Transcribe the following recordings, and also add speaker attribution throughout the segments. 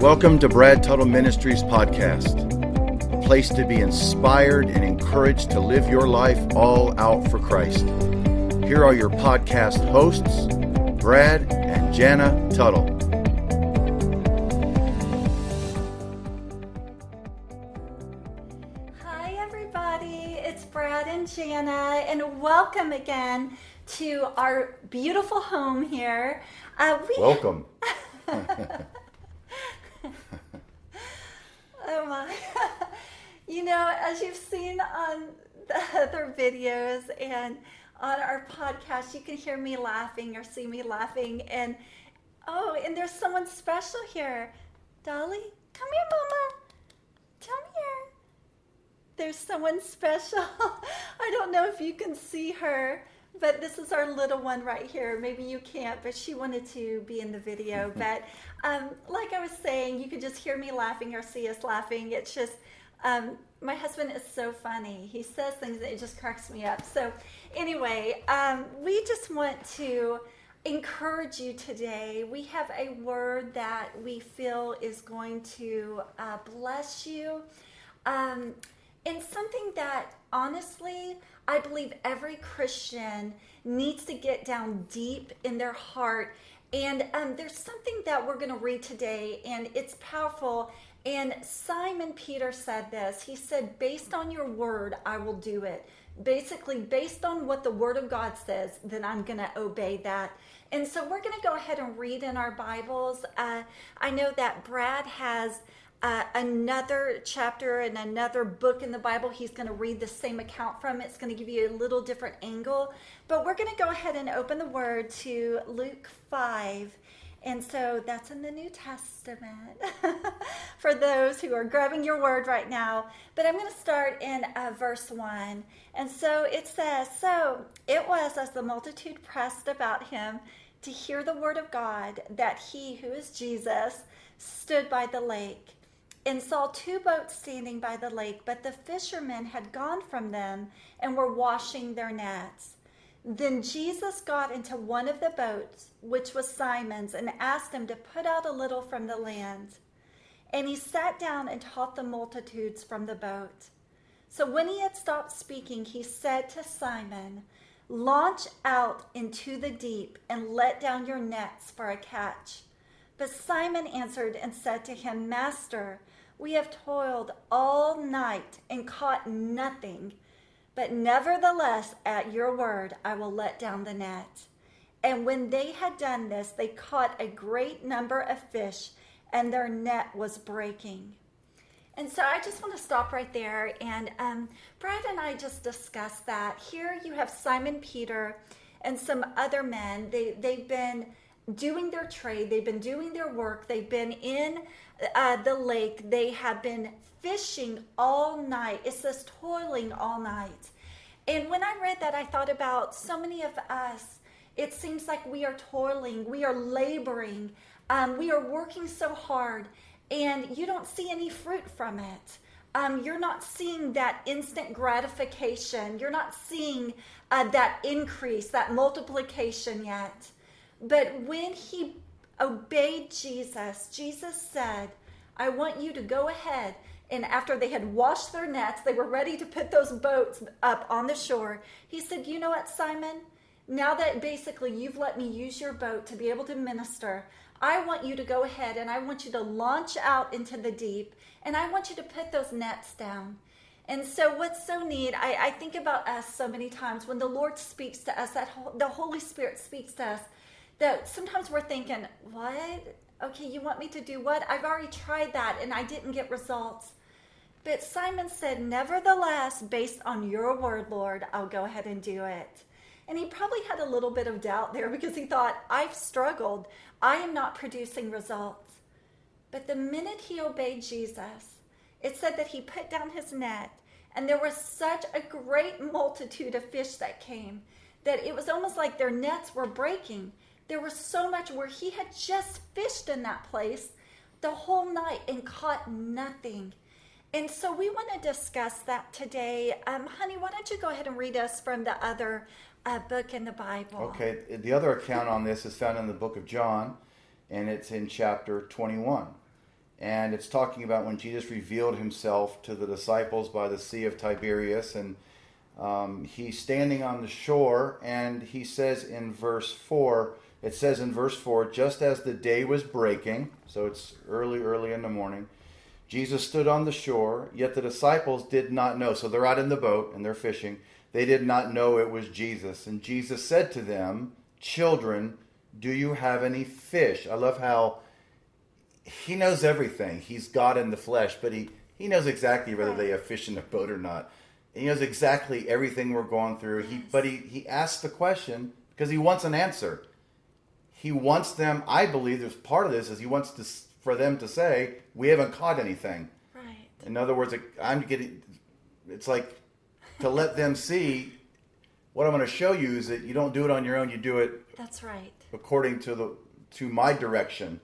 Speaker 1: Welcome to Brad Tuttle Ministries podcast, a place to be inspired and encouraged to live your life all out for Christ. Here are your podcast hosts, Brad and Jana Tuttle.
Speaker 2: Hi, everybody. It's Brad and Jana, and welcome again to our beautiful home here.
Speaker 1: Uh, we... Welcome.
Speaker 2: oh my. you know, as you've seen on the other videos and on our podcast, you can hear me laughing or see me laughing. And oh, and there's someone special here. Dolly, come here, Mama. Come here. There's someone special. I don't know if you can see her, but this is our little one right here. Maybe you can't, but she wanted to be in the video. but um, like I was saying, you could just hear me laughing or see us laughing. It's just, um, my husband is so funny. He says things that it just cracks me up. So, anyway, um, we just want to encourage you today. We have a word that we feel is going to uh, bless you. Um, and something that honestly, I believe every Christian needs to get down deep in their heart. And um, there's something that we're going to read today, and it's powerful. And Simon Peter said this He said, Based on your word, I will do it. Basically, based on what the word of God says, then I'm going to obey that. And so we're going to go ahead and read in our Bibles. Uh, I know that Brad has uh, another chapter and another book in the Bible he's going to read the same account from. It's going to give you a little different angle. But we're going to go ahead and open the word to Luke 5. And so that's in the New Testament for those who are grabbing your word right now. But I'm going to start in uh, verse 1. And so it says So it was as the multitude pressed about him to hear the word of God that he, who is Jesus, stood by the lake and saw two boats standing by the lake, but the fishermen had gone from them and were washing their nets. Then Jesus got into one of the boats, which was Simon's, and asked him to put out a little from the land. And he sat down and taught the multitudes from the boat. So when he had stopped speaking, he said to Simon, Launch out into the deep and let down your nets for a catch. But Simon answered and said to him, Master, we have toiled all night and caught nothing. But nevertheless, at your word, I will let down the net. And when they had done this, they caught a great number of fish, and their net was breaking. And so I just want to stop right there. And um, Brad and I just discussed that. Here you have Simon Peter and some other men. They, they've been doing their trade, they've been doing their work, they've been in uh, the lake. They have been fishing all night. It says toiling all night. And when I read that, I thought about so many of us. It seems like we are toiling, we are laboring, um, we are working so hard, and you don't see any fruit from it. Um, you're not seeing that instant gratification. You're not seeing uh, that increase, that multiplication yet. But when he obeyed Jesus, Jesus said, I want you to go ahead. And after they had washed their nets, they were ready to put those boats up on the shore. He said, You know what, Simon? Now that basically you've let me use your boat to be able to minister, I want you to go ahead and I want you to launch out into the deep and I want you to put those nets down. And so, what's so neat, I, I think about us so many times when the Lord speaks to us, that the Holy Spirit speaks to us, that sometimes we're thinking, what? Okay, you want me to do what? I've already tried that and I didn't get results. But Simon said, Nevertheless, based on your word, Lord, I'll go ahead and do it. And he probably had a little bit of doubt there because he thought, I've struggled. I am not producing results. But the minute he obeyed Jesus, it said that he put down his net, and there was such a great multitude of fish that came that it was almost like their nets were breaking. There was so much where he had just fished in that place the whole night and caught nothing. And so we want to discuss that today. Um, honey, why don't you go ahead and read us from the other uh, book in the Bible?
Speaker 1: Okay, the other account on this is found in the book of John, and it's in chapter 21. and it's talking about when Jesus revealed himself to the disciples by the Sea of Tiberias, and um, he's standing on the shore, and he says in verse 4, it says in verse 4, just as the day was breaking, so it's early, early in the morning, Jesus stood on the shore, yet the disciples did not know. So they're out in the boat and they're fishing. They did not know it was Jesus. And Jesus said to them, Children, do you have any fish? I love how he knows everything. He's God in the flesh, but he, he knows exactly whether they have fish in the boat or not. He knows exactly everything we're going through. He, but he, he asks the question because he wants an answer. He wants them, I believe there's part of this is he wants to for them to say, we haven't caught anything.
Speaker 2: Right.
Speaker 1: In other words, I'm getting, it's like to let them see what I'm going to show you is that you don't do it on your own. You do it.
Speaker 2: That's right.
Speaker 1: According to the to my direction.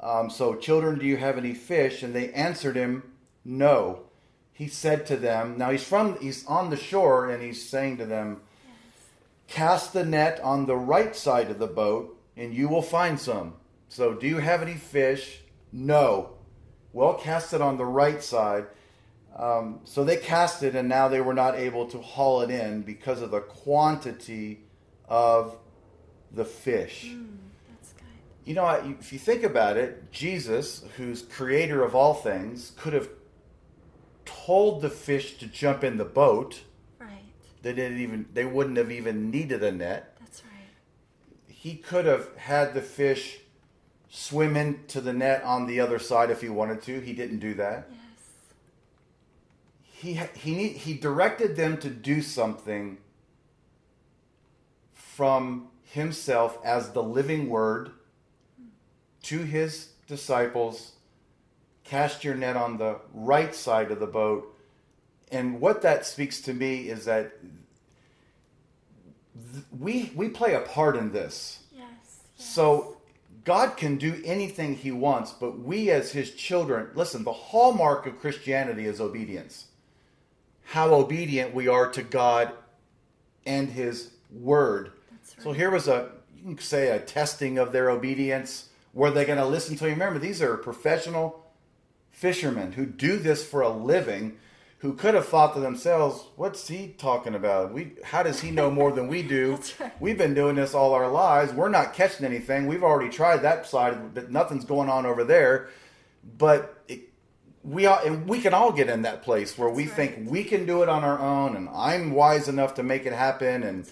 Speaker 1: Um, so, children, do you have any fish? And they answered him, No. He said to them, Now he's from he's on the shore, and he's saying to them, yes. Cast the net on the right side of the boat, and you will find some. So, do you have any fish? No. Well, cast it on the right side. Um, so they cast it, and now they were not able to haul it in because of the quantity of the fish.
Speaker 2: Mm, that's good.
Speaker 1: You know, if you think about it, Jesus, who's creator of all things, could have told the fish to jump in the boat.
Speaker 2: Right.
Speaker 1: They didn't even. They wouldn't have even needed a net. He could have had the fish swim into the net on the other side if he wanted to. He didn't do that.
Speaker 2: Yes.
Speaker 1: He he he directed them to do something from himself as the living word to his disciples cast your net on the right side of the boat and what that speaks to me is that we we play a part in this
Speaker 2: yes,
Speaker 1: yes. so God can do anything he wants, but we as his children, listen, the hallmark of Christianity is obedience. How obedient we are to God and his word. Right. So here was a, you can say, a testing of their obedience. Were they going to listen to you? Remember, these are professional fishermen who do this for a living who could have thought to themselves, "What's he talking about? We how does he know more than we do?
Speaker 2: right.
Speaker 1: We've been doing this all our lives. We're not catching anything. We've already tried that side, but nothing's going on over there." But it, we all, and we can all get in that place where
Speaker 2: That's
Speaker 1: we
Speaker 2: right.
Speaker 1: think we can do it on our own, and I'm wise enough to make it happen, and.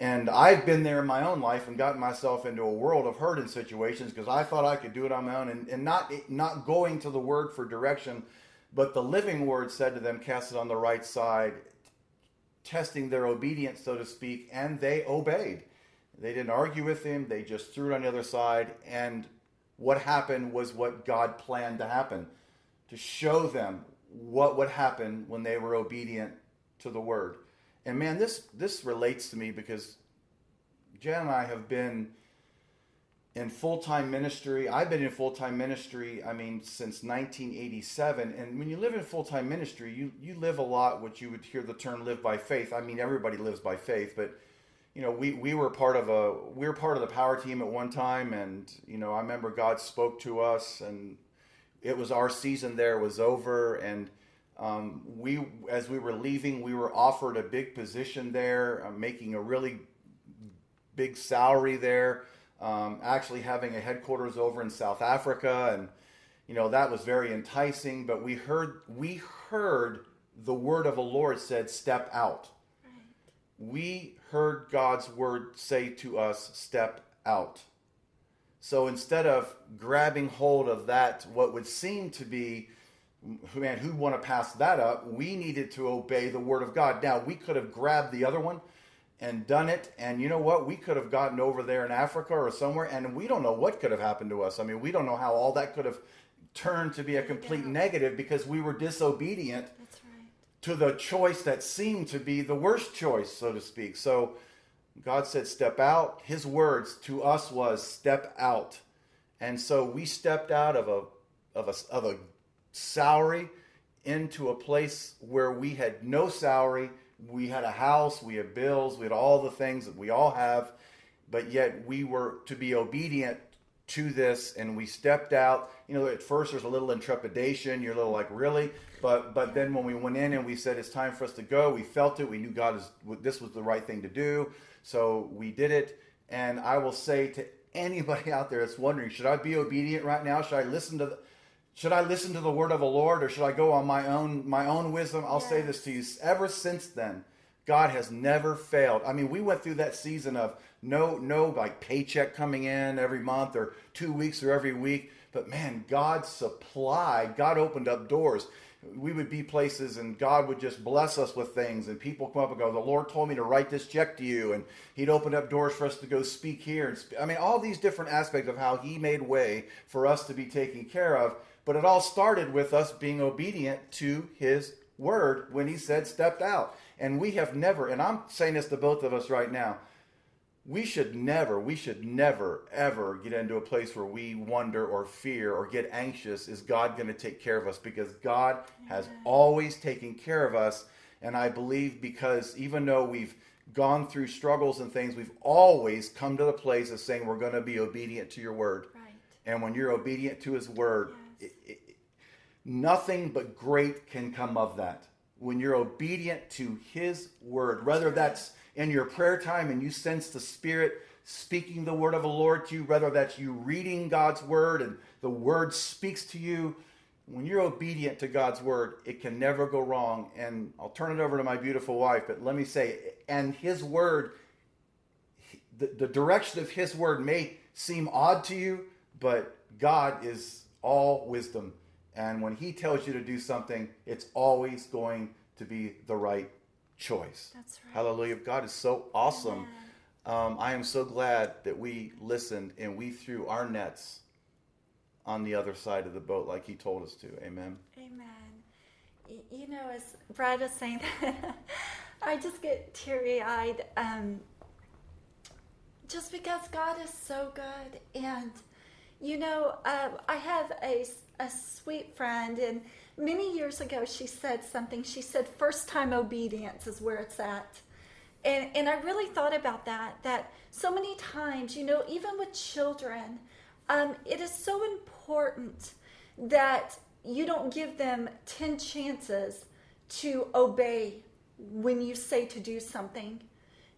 Speaker 1: And I've been there in my own life and gotten myself into a world of hurt in situations because I thought I could do it on my own and, and not not going to the word for direction but the living word said to them, Cast it on the right side, testing their obedience, so to speak, and they obeyed. They didn't argue with him, they just threw it on the other side. And what happened was what God planned to happen to show them what would happen when they were obedient to the word. And man, this, this relates to me because Jen and I have been in full time ministry. I've been in full time ministry, I mean, since 1987. And when you live in full time ministry, you, you live a lot what you would hear the term live by faith. I mean, everybody lives by faith, but you know, we, we were part of a we were part of the power team at one time, and you know, I remember God spoke to us, and it was our season there was over, and um, we as we were leaving, we were offered a big position there, uh, making a really big salary there um, actually having a headquarters over in South Africa, and you know that was very enticing. But we heard we heard the word of the Lord said, "Step out." Right. We heard God's word say to us, "Step out." So instead of grabbing hold of that, what would seem to be, man, who want to pass that up? We needed to obey the word of God. Now we could have grabbed the other one and done it. And you know what? We could have gotten over there in Africa or somewhere, and we don't know what could have happened to us. I mean, we don't know how all that could have turned to be a complete yeah. negative because we were disobedient
Speaker 2: right.
Speaker 1: to the choice that seemed to be the worst choice, so to speak. So God said, Step out. His words to us was, Step out. And so we stepped out of a, of a, of a salary into a place where we had no salary we had a house, we had bills, we had all the things that we all have, but yet we were to be obedient to this and we stepped out. You know at first there's a little intrepidation you're a little like really? But but then when we went in and we said it's time for us to go we felt it we knew god is this was the right thing to do. So we did it. And i will say to anybody out there that's wondering should i be obedient right now? Should i listen to the should i listen to the word of the lord or should i go on my own my own wisdom? I'll yes. say this to you. Ever since then god has never failed. I mean we went through that season of no no like paycheck coming in every month or two weeks or every week. But man god supplied god opened up doors. We would be places and god would just bless us with things. And people come up and go the lord told me to write this check to you. And he'd open up doors for us to go speak here and sp- i mean all these different aspects of how he made way for us to be taken care of but it all started with us being obedient to his word when he said stepped out and we have never and i'm saying this to both of us right now we should never, we should never, ever get into a place where we wonder or fear or get anxious. Is God going to take care of us? Because God has always taken care of us. And I believe because even though we've gone through struggles and things, we've always come to the place of saying we're going to be obedient to your word. Right. And when you're obedient to his word, yes. It, it, nothing but great can come of that. When you're obedient to his word, whether that's in your prayer time and you sense the Spirit speaking the word of the Lord to you, whether that's you reading God's word and the word speaks to you, when you're obedient to God's word, it can never go wrong. And I'll turn it over to my beautiful wife, but let me say, and his word, the, the direction of his word may seem odd to you, but God is all wisdom. And when he tells you to do something, it's always going to be the right choice.
Speaker 2: That's right.
Speaker 1: Hallelujah. God is so awesome. Um, I am so glad that we listened and we threw our nets on the other side of the boat like he told us to. Amen.
Speaker 2: Amen. You know, as Brad was saying that, I just get teary eyed um, just because God is so good. And, you know, uh, I have a, a sweet friend, and many years ago, she said something. She said, first time obedience is where it's at. And, and I really thought about that, that so many times, you know, even with children, um, it is so important that you don't give them 10 chances to obey when you say to do something.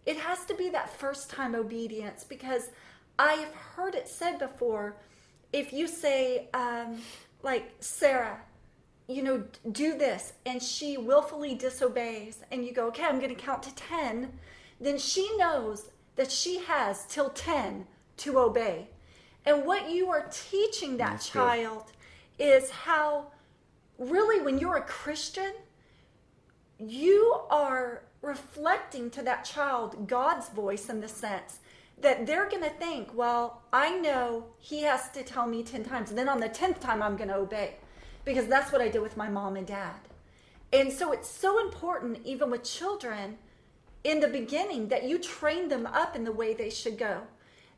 Speaker 2: It has to be that first time obedience because I have heard it said before if you say, um, like, Sarah, you know, do this, and she willfully disobeys, and you go, okay, I'm going to count to 10, then she knows that she has till 10 to obey. And what you are teaching that That's child good. is how, really, when you're a Christian, you are reflecting to that child God's voice in the sense that they're going to think, well, I know he has to tell me 10 times, and then on the 10th time, I'm going to obey because that's what I did with my mom and dad. And so it's so important, even with children, in the beginning, that you train them up in the way they should go.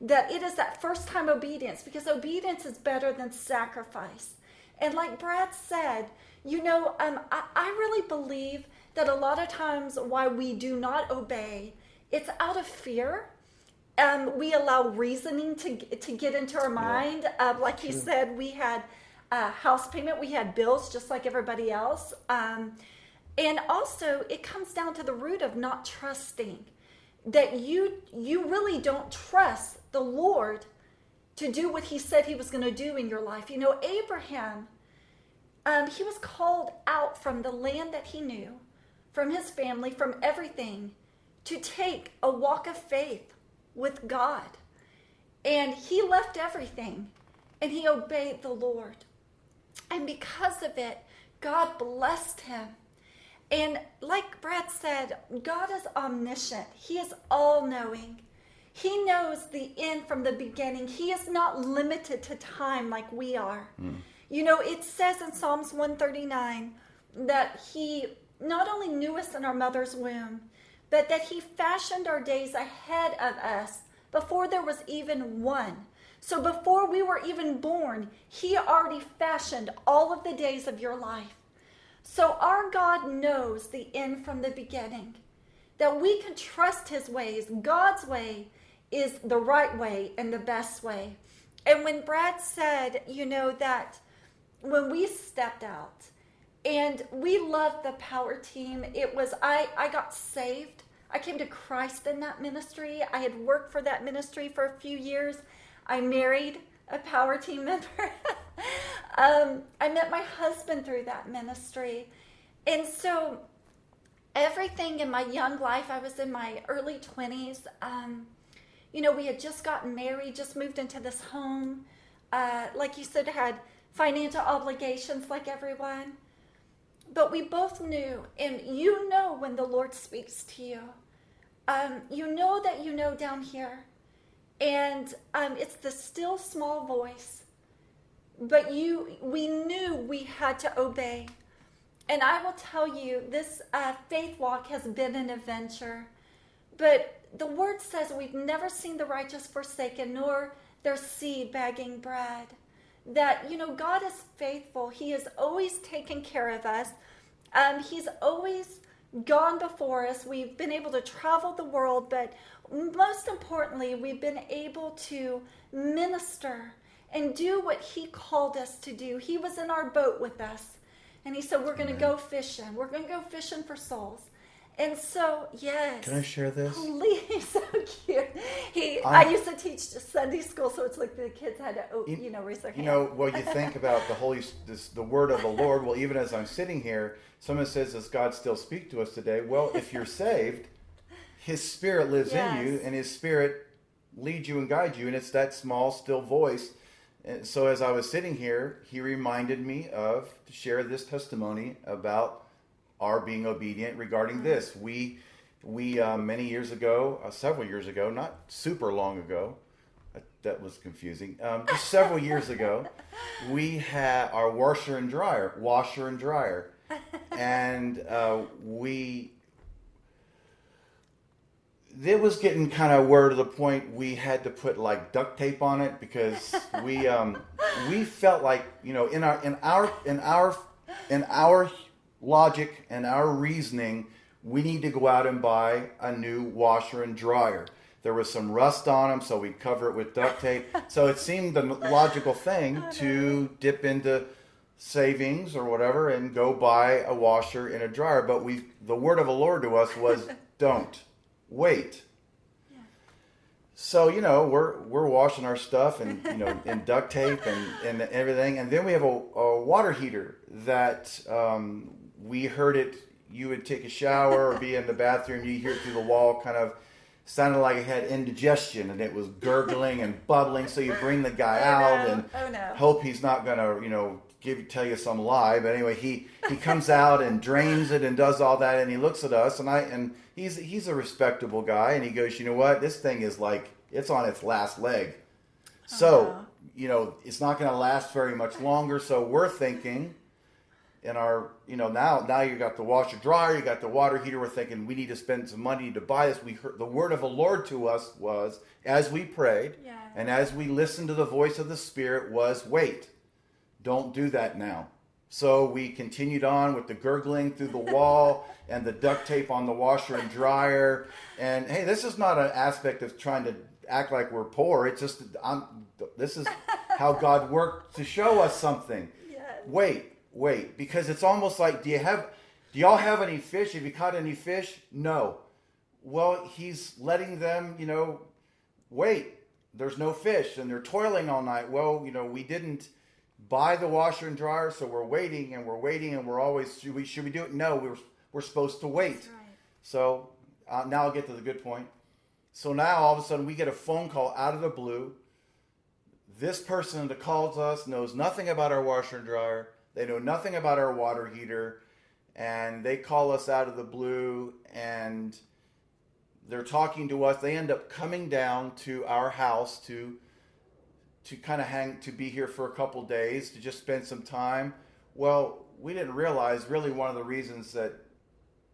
Speaker 2: That it is that first time obedience, because obedience is better than sacrifice. And like Brad said, you know, um, I, I really believe that a lot of times why we do not obey, it's out of fear. Um, we allow reasoning to to get into our mind. Yeah. Uh, like you said, we had uh, house payment. We had bills just like everybody else. Um, and also, it comes down to the root of not trusting that you you really don't trust the Lord to do what He said He was going to do in your life. You know, Abraham, um, he was called out from the land that he knew, from his family, from everything, to take a walk of faith with God. And he left everything and he obeyed the Lord. And because of it, God blessed him. And like Brad said, God is omniscient, He is all knowing. He knows the end from the beginning. He is not limited to time like we are. Mm. You know, it says in Psalms 139 that He not only knew us in our mother's womb, but that He fashioned our days ahead of us before there was even one. So before we were even born, He already fashioned all of the days of your life. So our God knows the end from the beginning, that we can trust His ways. God's way is the right way and the best way. And when Brad said, you know, that when we stepped out and we loved the power team, it was, I, I got saved. I came to Christ in that ministry. I had worked for that ministry for a few years. I married a power team member. um, I met my husband through that ministry. And so everything in my young life, I was in my early 20s. Um, you know, we had just gotten married, just moved into this home. Uh, like you said, had financial obligations like everyone. But we both knew, and you know when the Lord speaks to you. Um, you know that you know down here. And um, it's the still small voice. But you, we knew we had to obey. And I will tell you, this uh, faith walk has been an adventure. But the word says we've never seen the righteous forsaken, nor their seed begging bread. That, you know, God is faithful. He has always taken care of us. Um, he's always gone before us. We've been able to travel the world, but most importantly, we've been able to minister and do what He called us to do. He was in our boat with us, and He said, We're going to go fishing. We're going to go fishing for souls. And so, yes.
Speaker 1: Can I share this?
Speaker 2: Please, so cute. He, i used to teach Sunday school, so it's like the kids had to, oh, you, you know, raise their
Speaker 1: hand. You know, well, you think about the Holy, this, the Word of the Lord. Well, even as I'm sitting here, someone says, "Does God still speak to us today?" Well, if you're saved, His Spirit lives yes. in you, and His Spirit leads you and guides you, and it's that small, still voice. And so, as I was sitting here, He reminded me of to share this testimony about are being obedient regarding this. We we uh, many years ago, uh, several years ago, not super long ago, uh, that was confusing. Um, just several years ago, we had our washer and dryer, washer and dryer, and uh, we. It was getting kind of where to the point we had to put like duct tape on it because we um, we felt like you know in our in our in our in our logic and our reasoning, we need to go out and buy a new washer and dryer. There was some rust on them, so we cover it with duct tape. so it seemed the logical thing to dip into savings or whatever and go buy a washer and a dryer. But we, the word of the Lord to us was, "Don't wait." So you know we're we're washing our stuff and you know in duct tape and, and everything, and then we have a, a water heater that um, we heard it. You would take a shower or be in the bathroom. You hear it through the wall, kind of sounded like it had indigestion and it was gurgling and bubbling. So you bring the guy oh, out
Speaker 2: no.
Speaker 1: and
Speaker 2: oh, no.
Speaker 1: hope he's not gonna, you know, give tell you some lie. But anyway, he he comes out and drains it and does all that, and he looks at us and I and he's he's a respectable guy, and he goes, you know what, this thing is like it's on its last leg. So oh, you know it's not going to last very much longer. So we're thinking in our you know now now you got the washer dryer you got the water heater we're thinking we need to spend some money to buy this we heard the word of the lord to us was as we prayed
Speaker 2: yeah.
Speaker 1: and as we listened to the voice of the spirit was wait don't do that now. So we continued on with the gurgling through the wall and the duct tape on the washer and dryer. And hey this is not an aspect of trying to act like we're poor. It's just I'm, this is how god worked to show us something.
Speaker 2: Yes.
Speaker 1: wait wait because it's almost like do you have do y'all have any fish? Have you caught any fish? No. Well he's letting them you know wait there's no fish and they're toiling all night. Well you know we didn't buy the washer and dryer so we're waiting and we're waiting and we're always should we should we do it? No we're we're supposed to wait.
Speaker 2: Right.
Speaker 1: so uh, now i'll get to the good point. So now all of a sudden we get a phone call out of the blue. This person that calls us knows nothing about our washer and dryer. They know nothing about our water heater, and they call us out of the blue and they're talking to us. They end up coming down to our house to to kind of hang to be here for a couple days to just spend some time. Well, we didn't realize really one of the reasons that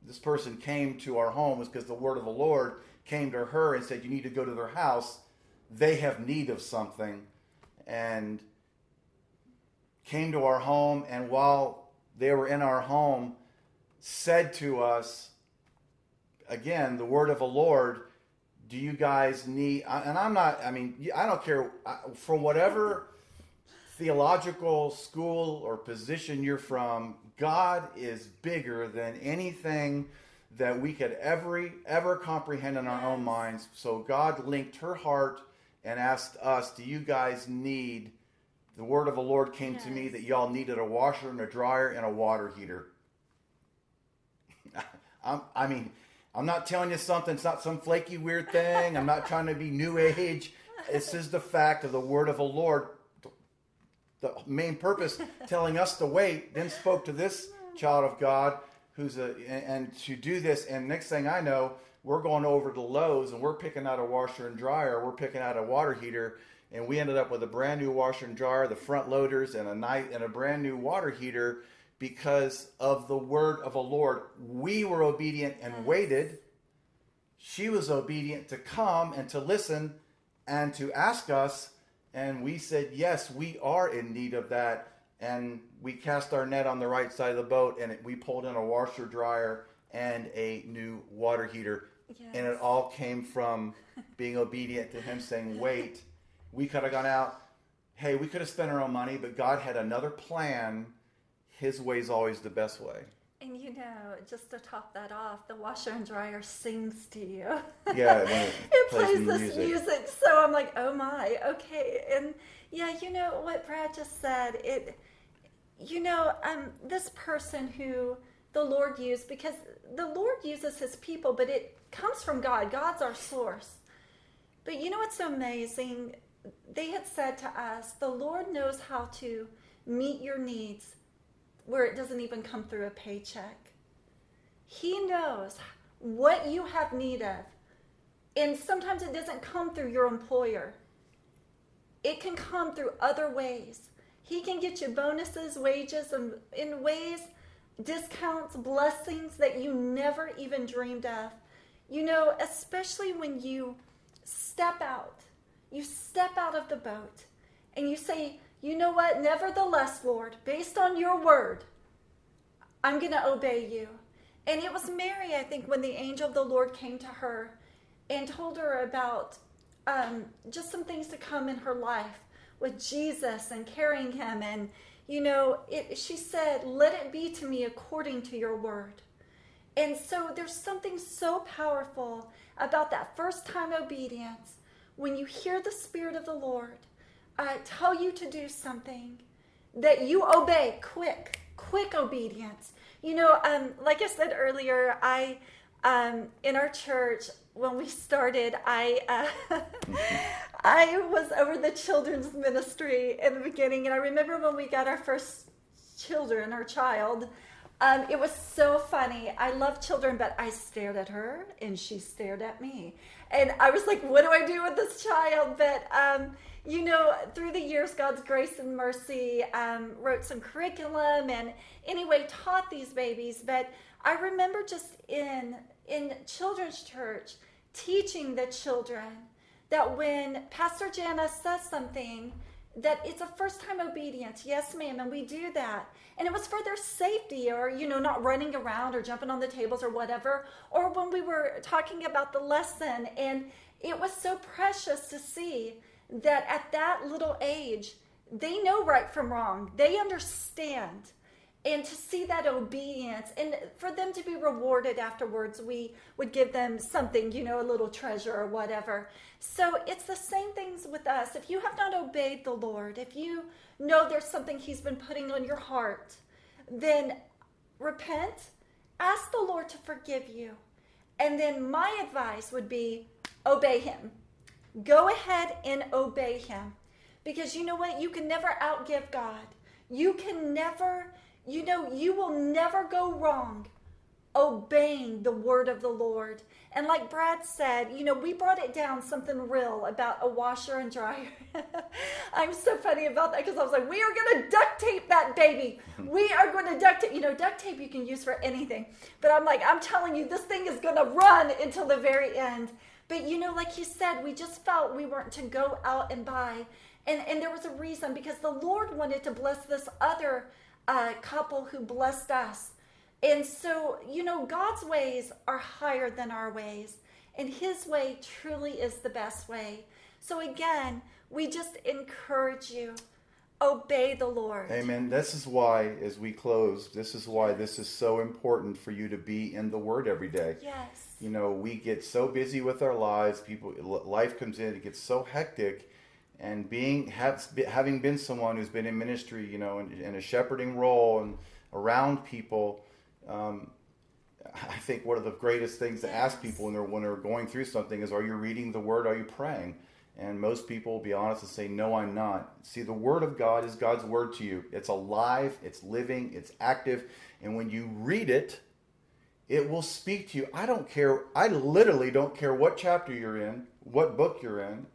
Speaker 1: this person came to our home was because the word of the Lord came to her and said, "You need to go to their house. They have need of something." And came to our home and while they were in our home said to us again the word of the lord do you guys need? And I'm not. I mean, I don't care from whatever theological school or position you're from. God is bigger than anything that we could ever ever comprehend in our own minds. So God linked her heart and asked us, "Do you guys need?" The word of the Lord came yes. to me that y'all needed a washer and a dryer and a water heater. i mean, I'm not telling you something. It's not some flaky weird thing. I'm not trying to be new age. This is the fact of the word of the Lord. The main purpose, telling us to wait, then spoke to this child of God who's a and to do this. And next thing I know, we're going over to Lowe's and we're picking out a washer and dryer. We're picking out a water heater, and we ended up with a brand new washer and dryer, the front loaders, and a night and a brand new water heater because of the word of the Lord. We were obedient and waited. She was obedient to come and to listen and to ask us. And we said, Yes, we are in need of that. And we cast our net on the right side of the boat and it, we pulled in a washer dryer and a new water heater. Yes. And it all came from being obedient to Him saying, Wait. We could have gone out. Hey, we could have spent our own money, but God had another plan his way is always the best way.
Speaker 2: And you know, just to top that off, the washer and dryer sings to you.
Speaker 1: Yeah, it,
Speaker 2: it plays, plays this music. music. So I'm like, oh my, okay. And yeah, you know what Brad just said. It, you know, um, this person who the Lord used because the Lord uses His people, but it comes from God. God's our source. But you know what's so amazing? They had said to us, the Lord knows how to meet your needs where it doesn't even come through a paycheck. He knows what you have need of. And sometimes it doesn't come through your employer, it can come through other ways. He can get you bonuses, wages, and in ways, discounts, blessings that you never even dreamed of. You know, especially when you step out, you step out of the boat and you say, you know what? Nevertheless, Lord, based on your word, I'm going to obey you. And it was Mary, I think, when the angel of the Lord came to her and told her about um, just some things to come in her life with Jesus and carrying him. And, you know, it, she said, Let it be to me according to your word. And so there's something so powerful about that first time obedience when you hear the Spirit of the Lord uh, tell you to do something, that you obey quick, quick obedience. You know, um, like I said earlier, I um, in our church when we started, I uh, I was over the children's ministry in the beginning, and I remember when we got our first children or child. Um, it was so funny. I love children, but I stared at her and she stared at me. And I was like, what do I do with this child? But um, you know, through the years, God's grace and mercy um, wrote some curriculum and anyway taught these babies. But I remember just in in children's church teaching the children that when Pastor Jana says something, that it's a first time obedience. Yes, ma'am, and we do that. And it was for their safety or, you know, not running around or jumping on the tables or whatever. Or when we were talking about the lesson, and it was so precious to see that at that little age, they know right from wrong. They understand. And to see that obedience and for them to be rewarded afterwards, we would give them something, you know, a little treasure or whatever. So it's the same things with us. If you have not obeyed the Lord, if you know there's something He's been putting on your heart, then repent, ask the Lord to forgive you. And then my advice would be obey Him Go ahead and obey him. Because you know what? You can never outgive God. You can never, you know, you will never go wrong obeying the word of the Lord. And like Brad said, you know, we brought it down something real about a washer and dryer. I'm so funny about that because I was like, we are going to duct tape that baby. We are going to duct tape. You know, duct tape you can use for anything. But I'm like, I'm telling you, this thing is going to run until the very end. But you know, like you said, we just felt we weren't to go out and buy. And, and there was a reason because the Lord wanted to bless this other uh, couple who blessed us. And so, you know, God's ways are higher than our ways. And His way truly is the best way. So, again, we just encourage you obey the Lord.
Speaker 1: Amen. This is why, as we close, this is why this is so important for you to be in the Word every day.
Speaker 2: Yes.
Speaker 1: You know, we get so busy with our lives. People, life comes in, it gets so hectic, and being have, having been someone who's been in ministry, you know, in, in a shepherding role and around people. Um, I think one of the greatest things to ask people when they're when they're going through something is, "Are you reading the Word? Are you praying?" And most people will be honest and say, No, I'm not. See, the Word of God is God's Word to you. It's alive, it's living, it's active. And when you read it, it will speak to you. I don't care. I literally don't care what chapter you're in, what book you're in,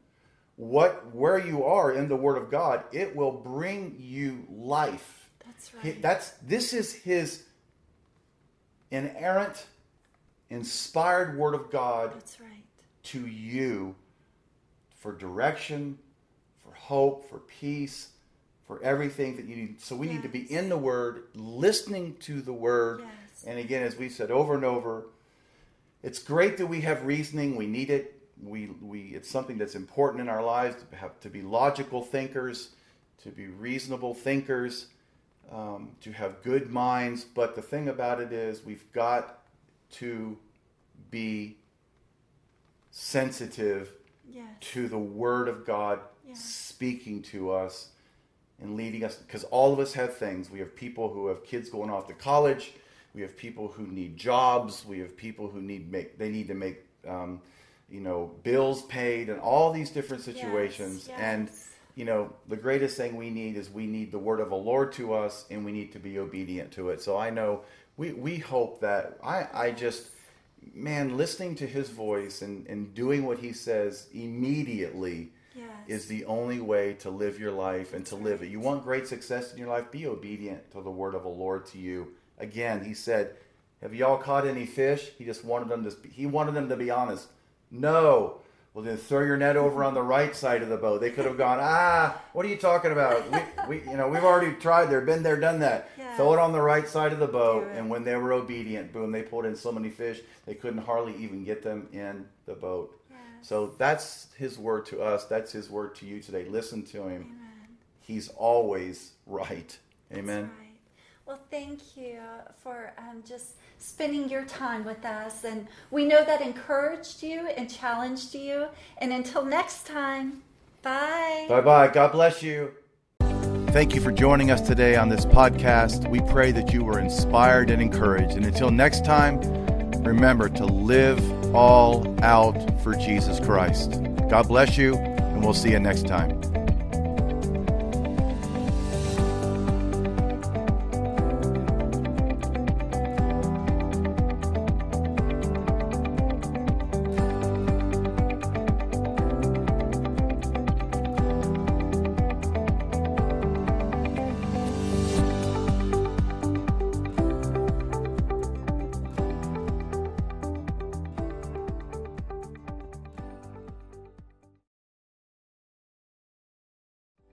Speaker 1: what where you are in the Word of God. It will bring you life.
Speaker 2: That's right.
Speaker 1: That's this is His inerrant, inspired Word of God.
Speaker 2: That's right.
Speaker 1: To you for direction, for hope, for peace, for everything that you need. So we yes. need to be in the Word, listening to the Word.
Speaker 2: Yes.
Speaker 1: And again, as we said over and over, it's great that we have reasoning. We need it. We, we, it's something that's important in our lives to have to be logical thinkers, to be reasonable thinkers, um, to have good minds. But the thing about it is, we've got to be sensitive
Speaker 2: yes.
Speaker 1: to the Word of God
Speaker 2: yes.
Speaker 1: speaking to us and leading us. Because all of us have things. We have people who have kids going off to college. We have people who need jobs. We have people who need make they need to make um, you know bills paid and all these different situations.
Speaker 2: Yes,
Speaker 1: and you know the greatest thing we need is we need the word of the Lord to us, and we need to be obedient to it. So I know we we hope that I I just man, listening to his voice and, and doing what he says immediately
Speaker 2: yes.
Speaker 1: is the only way to live your life and to live it. You want great success in your life? Be obedient to the word of the Lord to you. Again, he said, Have y'all caught any fish? He just wanted them to he wanted them to be honest. No. Well, then throw your net over on the right side of the boat. They could have gone, ah, what are you talking about? We, we you know, we've already tried there, been there, done that.
Speaker 2: Yeah.
Speaker 1: Throw it on the right side of the boat. And when they were obedient, boom, they pulled in so many fish, they couldn't hardly even get them in the boat.
Speaker 2: Yes.
Speaker 1: So that's his word to us. That's his word to you today. Listen to him.
Speaker 2: Amen.
Speaker 1: He's always right. Amen.
Speaker 2: Right. Well, thank you for um, just spending your time with us. And we know that encouraged you and challenged you. And until next time, bye.
Speaker 1: Bye bye. God bless you. Thank you for joining us today on this podcast. We pray that you were inspired and encouraged. And until next time, remember to live all out for Jesus Christ. God bless you, and we'll see you next time.